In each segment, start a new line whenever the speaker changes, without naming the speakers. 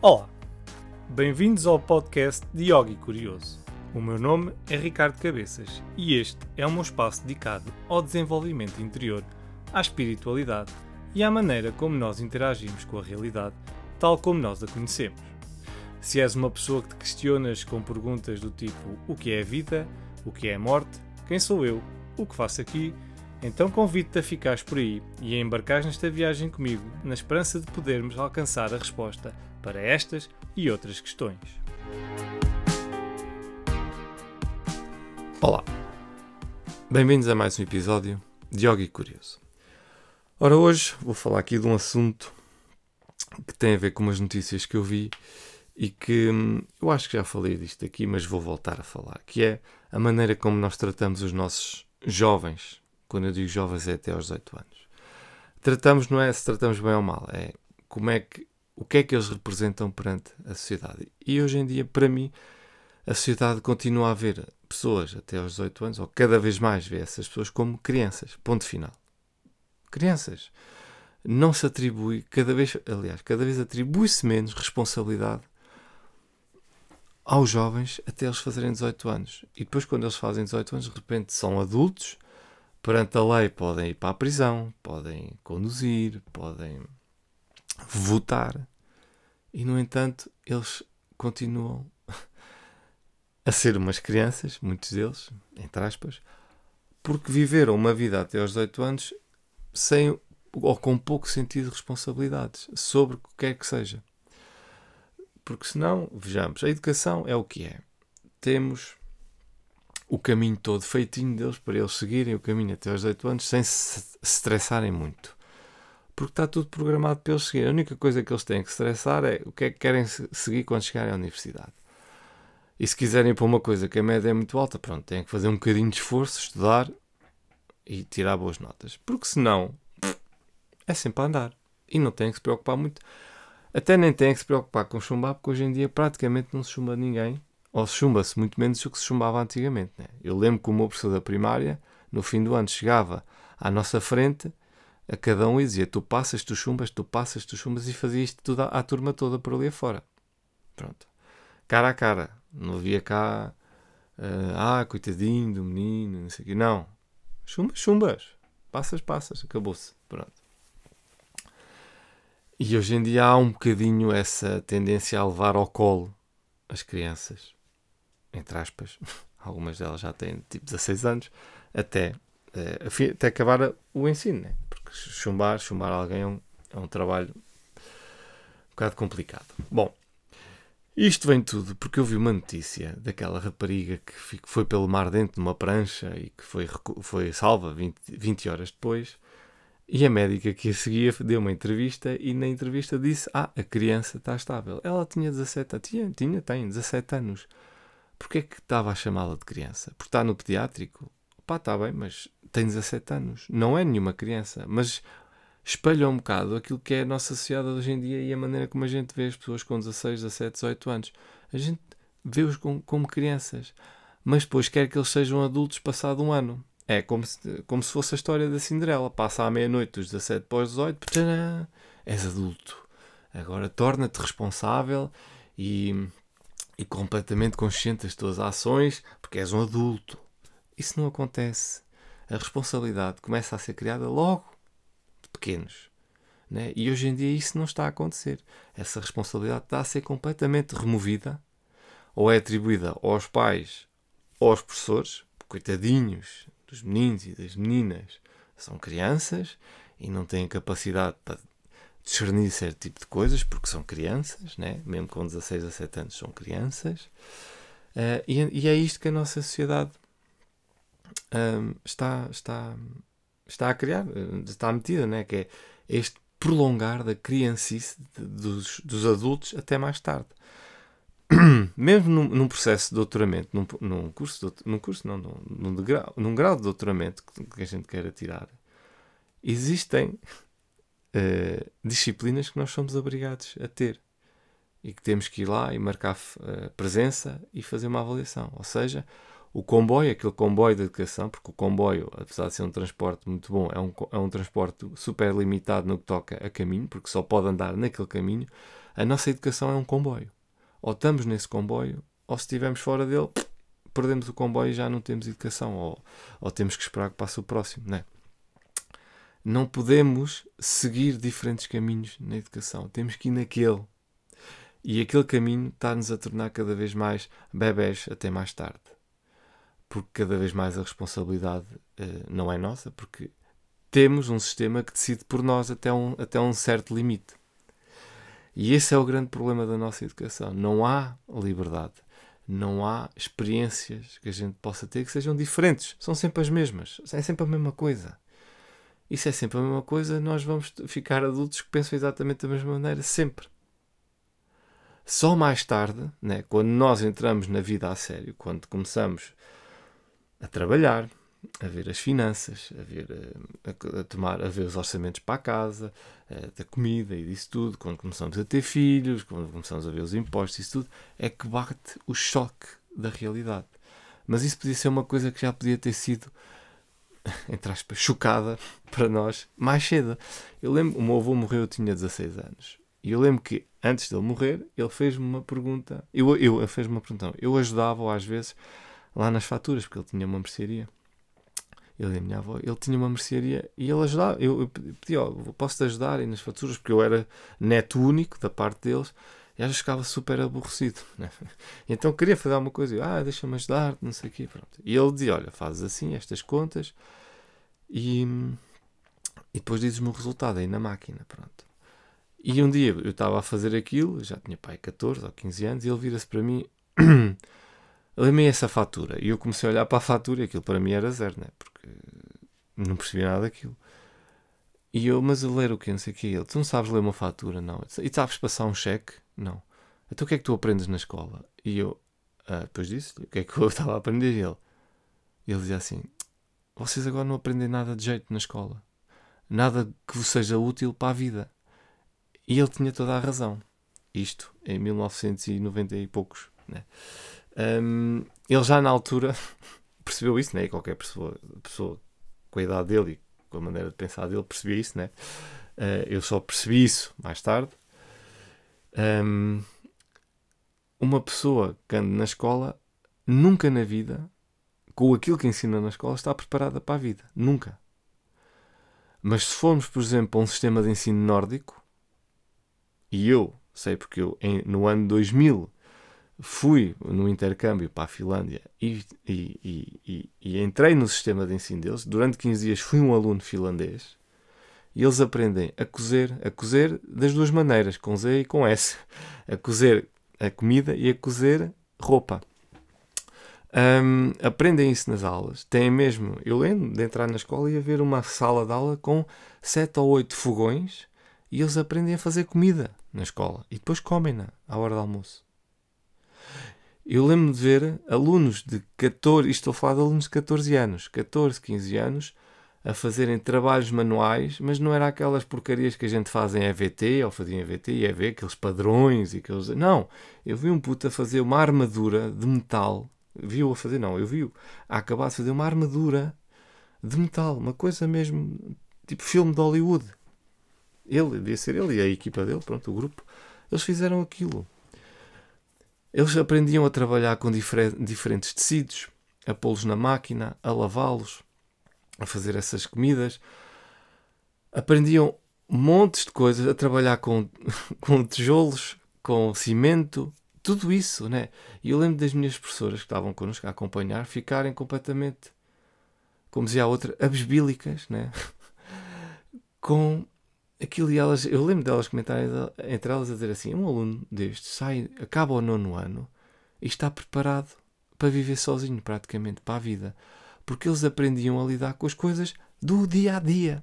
Olá, bem-vindos ao podcast de Yogi Curioso. O meu nome é Ricardo Cabeças e este é meu espaço dedicado ao desenvolvimento interior, à espiritualidade e à maneira como nós interagimos com a realidade, tal como nós a conhecemos. Se és uma pessoa que te questionas com perguntas do tipo: o que é a vida? O que é a morte? Quem sou eu? O que faço aqui? Então convido-te a ficares por aí e a embarcares nesta viagem comigo, na esperança de podermos alcançar a resposta para estas e outras questões.
Olá, bem-vindos a mais um episódio de Yogi Curioso. Ora, hoje vou falar aqui de um assunto que tem a ver com umas notícias que eu vi e que hum, eu acho que já falei disto aqui, mas vou voltar a falar, que é a maneira como nós tratamos os nossos jovens quando eu digo jovens é até aos 18 anos. Tratamos, não é se tratamos bem ou mal, é como é que, o que é que eles representam perante a sociedade. E hoje em dia, para mim, a sociedade continua a ver pessoas até aos 18 anos, ou cada vez mais vê essas pessoas como crianças. Ponto final. Crianças. Não se atribui, cada vez, aliás, cada vez atribui-se menos responsabilidade aos jovens até eles fazerem 18 anos. E depois, quando eles fazem 18 anos, de repente são adultos perante a lei podem ir para a prisão, podem conduzir, podem votar e, no entanto, eles continuam a ser umas crianças, muitos deles, entre aspas, porque viveram uma vida até aos 18 anos sem ou com pouco sentido de responsabilidades sobre o que quer que seja. Porque senão, vejamos, a educação é o que é. Temos o caminho todo feitinho deles para eles seguirem o caminho até aos 18 anos sem se estressarem muito. Porque está tudo programado para eles seguirem. A única coisa que eles têm que estressar é o que é que querem seguir quando chegarem à universidade. E se quiserem para uma coisa que a média é muito alta, pronto, têm que fazer um bocadinho de esforço, estudar e tirar boas notas. Porque senão é sempre a andar. E não têm que se preocupar muito. Até nem têm que se preocupar com chumbar, porque hoje em dia praticamente não se chumba ninguém ou se chumba-se muito menos do que se chumbava antigamente. Né? Eu lembro que o meu professor da primária, no fim do ano, chegava à nossa frente a cada um e dizia: Tu passas, tu chumbas, tu passas, tu chumbas, e fazia isto tudo à, à turma toda por ali afora. Pronto. Cara a cara. Não havia cá. Uh, ah, coitadinho do menino, não sei o quê. Não. Chumbas, chumbas. Passas, passas. Acabou-se. Pronto. E hoje em dia há um bocadinho essa tendência a levar ao colo as crianças entre aspas, algumas delas já têm tipo 16 anos, até, uh, até acabar o ensino, né? porque chumbar, chumbar alguém é um, é um trabalho um bocado complicado. Bom, isto vem tudo porque eu vi uma notícia daquela rapariga que foi pelo mar dentro de uma prancha e que foi, foi salva 20, 20 horas depois. E a médica que a seguia deu uma entrevista e na entrevista disse: Ah, a criança está estável. Ela tinha 17 tinha, tinha, tem 17 anos. Porquê é que estava a chamá-la de criança? Porque está no pediátrico? Pá, está bem, mas tem 17 anos. Não é nenhuma criança, mas espelha um bocado aquilo que é a nossa sociedade hoje em dia e a maneira como a gente vê as pessoas com 16, 17, 18 anos. A gente vê-os como, como crianças, mas depois quer que eles sejam adultos passado um ano. É como se, como se fosse a história da Cinderela. Passa à meia-noite dos 17 para os 18, tcharam, és adulto. Agora torna-te responsável e e completamente consciente das tuas ações, porque és um adulto. Isso não acontece. A responsabilidade começa a ser criada logo de pequenos. Né? E hoje em dia isso não está a acontecer. Essa responsabilidade está a ser completamente removida ou é atribuída aos pais ou aos professores, coitadinhos dos meninos e das meninas, são crianças e não têm capacidade para discernir certo tipo de coisas, porque são crianças, né? mesmo com 16 a 17 anos são crianças, uh, e, e, é isto que a nossa sociedade um, está, está, está a criar, está metida, né? que é este prolongar da criancice dos, dos adultos até mais tarde. Mesmo num, num, processo de doutoramento, num, num curso, de, num curso não, num, num, grau, num grau de doutoramento que, que a gente queira tirar, existem uh, disciplinas que nós somos obrigados a ter e que temos que ir lá e marcar uh, presença e fazer uma avaliação. Ou seja, o comboio, aquele comboio de educação, porque o comboio, apesar de ser um transporte muito bom, é um, é um transporte super limitado no que toca a caminho, porque só pode andar naquele caminho. A nossa educação é um comboio. Ou estamos nesse comboio, ou se estivermos fora dele, perdemos o comboio e já não temos educação, ou, ou temos que esperar que passe o próximo, não é? Não podemos seguir diferentes caminhos na educação, temos que ir naquele. E aquele caminho está-nos a tornar cada vez mais bebés até mais tarde. Porque cada vez mais a responsabilidade uh, não é nossa, porque temos um sistema que decide por nós até um, até um certo limite. E esse é o grande problema da nossa educação. Não há liberdade não há experiências que a gente possa ter que sejam diferentes. São sempre as mesmas. É sempre a mesma coisa. Se é sempre a mesma coisa, nós vamos ficar adultos que pensam exatamente da mesma maneira, sempre. Só mais tarde, né, quando nós entramos na vida a sério, quando começamos a trabalhar, a ver as finanças, a ver eh, a, a, tomar, a ver os orçamentos para a casa, a, eh, da comida e disso tudo, quando começamos a ter filhos, quando começamos a ver os impostos isso tudo, é que bate o choque da realidade. Mas isso podia ser uma coisa que já podia ter sido, entre aspas, chocada para nós mais cedo. Eu lembro, o meu avô morreu, eu tinha 16 anos. E eu lembro que antes dele morrer, ele fez-me uma pergunta. Eu, eu, eu fez uma pergunta. Eu ajudava-o às vezes lá nas faturas, porque ele tinha uma mercearia. Ele e a minha avó, ele tinha uma mercearia e ele ajudava. Eu, eu pedi, ó, posso-te ajudar aí nas faturas, porque eu era neto único da parte deles e às vezes ficava super aborrecido. Né? Então queria fazer alguma coisa, ah, deixa-me ajudar, não sei o quê. Pronto. E ele dizia: Olha, fazes assim estas contas e, e depois dizes-me o resultado aí na máquina. Pronto. E um dia eu estava a fazer aquilo, já tinha pai 14 ou 15 anos, e ele vira-se para mim. Lembro-me essa fatura e eu comecei a olhar para a fatura e aquilo para mim era zero, né? porque não percebia nada daquilo. E eu, mas a ler o que? Não sei o que. Ele, tu não sabes ler uma fatura? Não. E sabes passar um cheque? Não. Então o que é que tu aprendes na escola? E eu, ah, depois disso, o que é que eu estava a aprender? E ele, ele dizia assim: vocês agora não aprendem nada de jeito na escola. Nada que vos seja útil para a vida. E ele tinha toda a razão. Isto em 1990 e poucos. Né? Um, ele já na altura percebeu isso, né? E qualquer pessoa, pessoa com a idade dele e com a maneira de pensar dele percebia isso, né? Uh, eu só percebi isso mais tarde. Um, uma pessoa que anda na escola nunca na vida, com aquilo que ensina na escola, está preparada para a vida. Nunca. Mas se formos, por exemplo, a um sistema de ensino nórdico, e eu sei porque eu, em, no ano 2000, fui no intercâmbio para a Finlândia e, e, e, e, entrei no sistema de ensino deles. Durante 15 dias fui um aluno finlandês e eles aprendem a cozer, a cozer das duas maneiras, com Z e com S. A cozer a comida e a cozer roupa. Um, aprendem isso nas aulas. Têm mesmo, eu lembro de entrar na escola e haver uma sala de aula com sete ou oito fogões e eles aprendem a fazer comida na escola e depois comem-na à hora do almoço. Eu lembro de ver alunos de 14, estou a falar de alunos de 14 anos, 14, 15 anos, a fazerem trabalhos manuais, mas não era aquelas porcarias que a gente faz em EVT, ou fazia em EVT e EV, aqueles padrões e aqueles. Não! Eu vi um puto a fazer uma armadura de metal. Viu a fazer? Não, eu vi a acabar de fazer uma armadura de metal, uma coisa mesmo tipo filme de Hollywood. Ele, devia ser ele e a equipa dele, pronto, o grupo, eles fizeram aquilo. Eles aprendiam a trabalhar com difer diferentes tecidos, a pô-los na máquina, a lavá-los, a fazer essas comidas. Aprendiam montes de coisas, a trabalhar com, com tijolos, com cimento, tudo isso, né? E eu lembro das minhas professoras que estavam connosco a acompanhar ficarem completamente, como dizia a outra, abesbílicas, né? com aquilo e elas, eu lembro delas comentarem entre elas a dizer assim: um aluno deste sai, acaba o nono ano e está preparado para viver sozinho, praticamente, para a vida. Porque eles aprendiam a lidar com as coisas do dia a dia.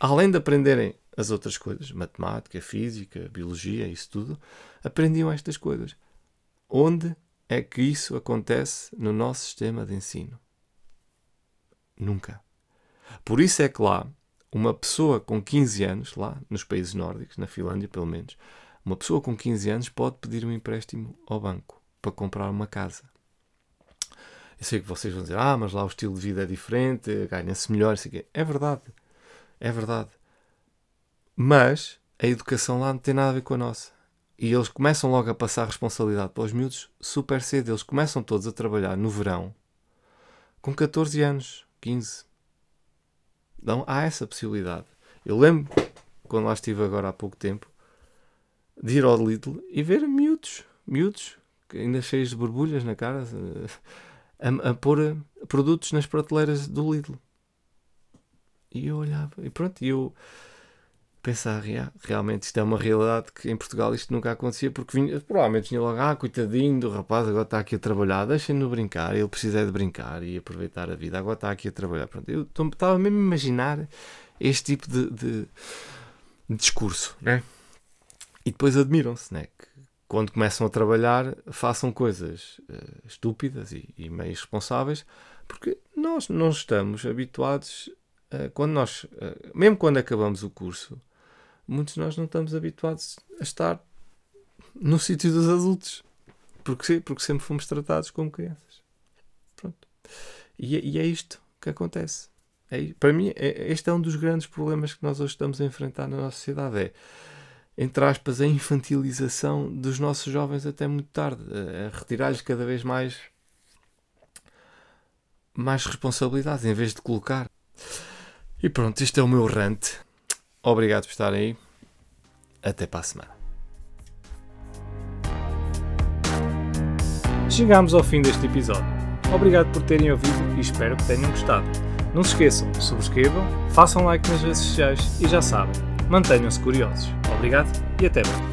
Além de aprenderem as outras coisas, matemática, física, biologia, isso tudo, aprendiam estas coisas. Onde é que isso acontece no nosso sistema de ensino? Nunca. Por isso é que lá uma pessoa com 15 anos, lá nos países nórdicos, na Finlândia pelo menos, uma pessoa com 15 anos pode pedir um empréstimo ao banco para comprar uma casa. Eu sei que vocês vão dizer, ah, mas lá o estilo de vida é diferente, ganha-se melhor. É verdade, é verdade. Mas a educação lá não tem nada a ver com a nossa. E eles começam logo a passar a responsabilidade para os miúdos super cedo. Eles começam todos a trabalhar no verão com 14 anos, 15. Então há essa possibilidade. Eu lembro, quando lá estive agora há pouco tempo, de ir ao Lidl e ver miúdos, miúdos, ainda cheios de borbulhas na cara, a, a pôr eh, produtos nas prateleiras do Lidl. E eu olhava, e pronto, e eu pensar, yeah, realmente isto é uma realidade que em Portugal isto nunca acontecia, porque vinha, provavelmente vinha logo, ah, coitadinho do rapaz, agora está aqui a trabalhar, deixem-no brincar, ele precisa de brincar e aproveitar a vida, agora está aqui a trabalhar. Pronto, eu estava mesmo a imaginar este tipo de, de, de discurso, né? E depois admiram-se, né? Que quando começam a trabalhar façam coisas uh, estúpidas e, e meio irresponsáveis, porque nós não estamos habituados, uh, quando nós, uh, mesmo quando acabamos o curso, muitos de nós não estamos habituados a estar no sítio dos adultos. Porque, porque sempre fomos tratados como crianças. Pronto. E, é, e é isto que acontece. É, para mim, é, este é um dos grandes problemas que nós hoje estamos a enfrentar na nossa sociedade. É, entre aspas, a infantilização dos nossos jovens até muito tarde. A, retirar-lhes cada vez mais mais responsabilidades em vez de colocar. E pronto, este é o meu rant. Obrigado por estarem aí. Até para a semana.
Chegamos ao fim deste episódio. Obrigado por terem ouvido e espero que tenham gostado. Não se esqueçam, subscrevam, façam like nas redes sociais e já sabem, mantenham-se curiosos. Obrigado e até breve.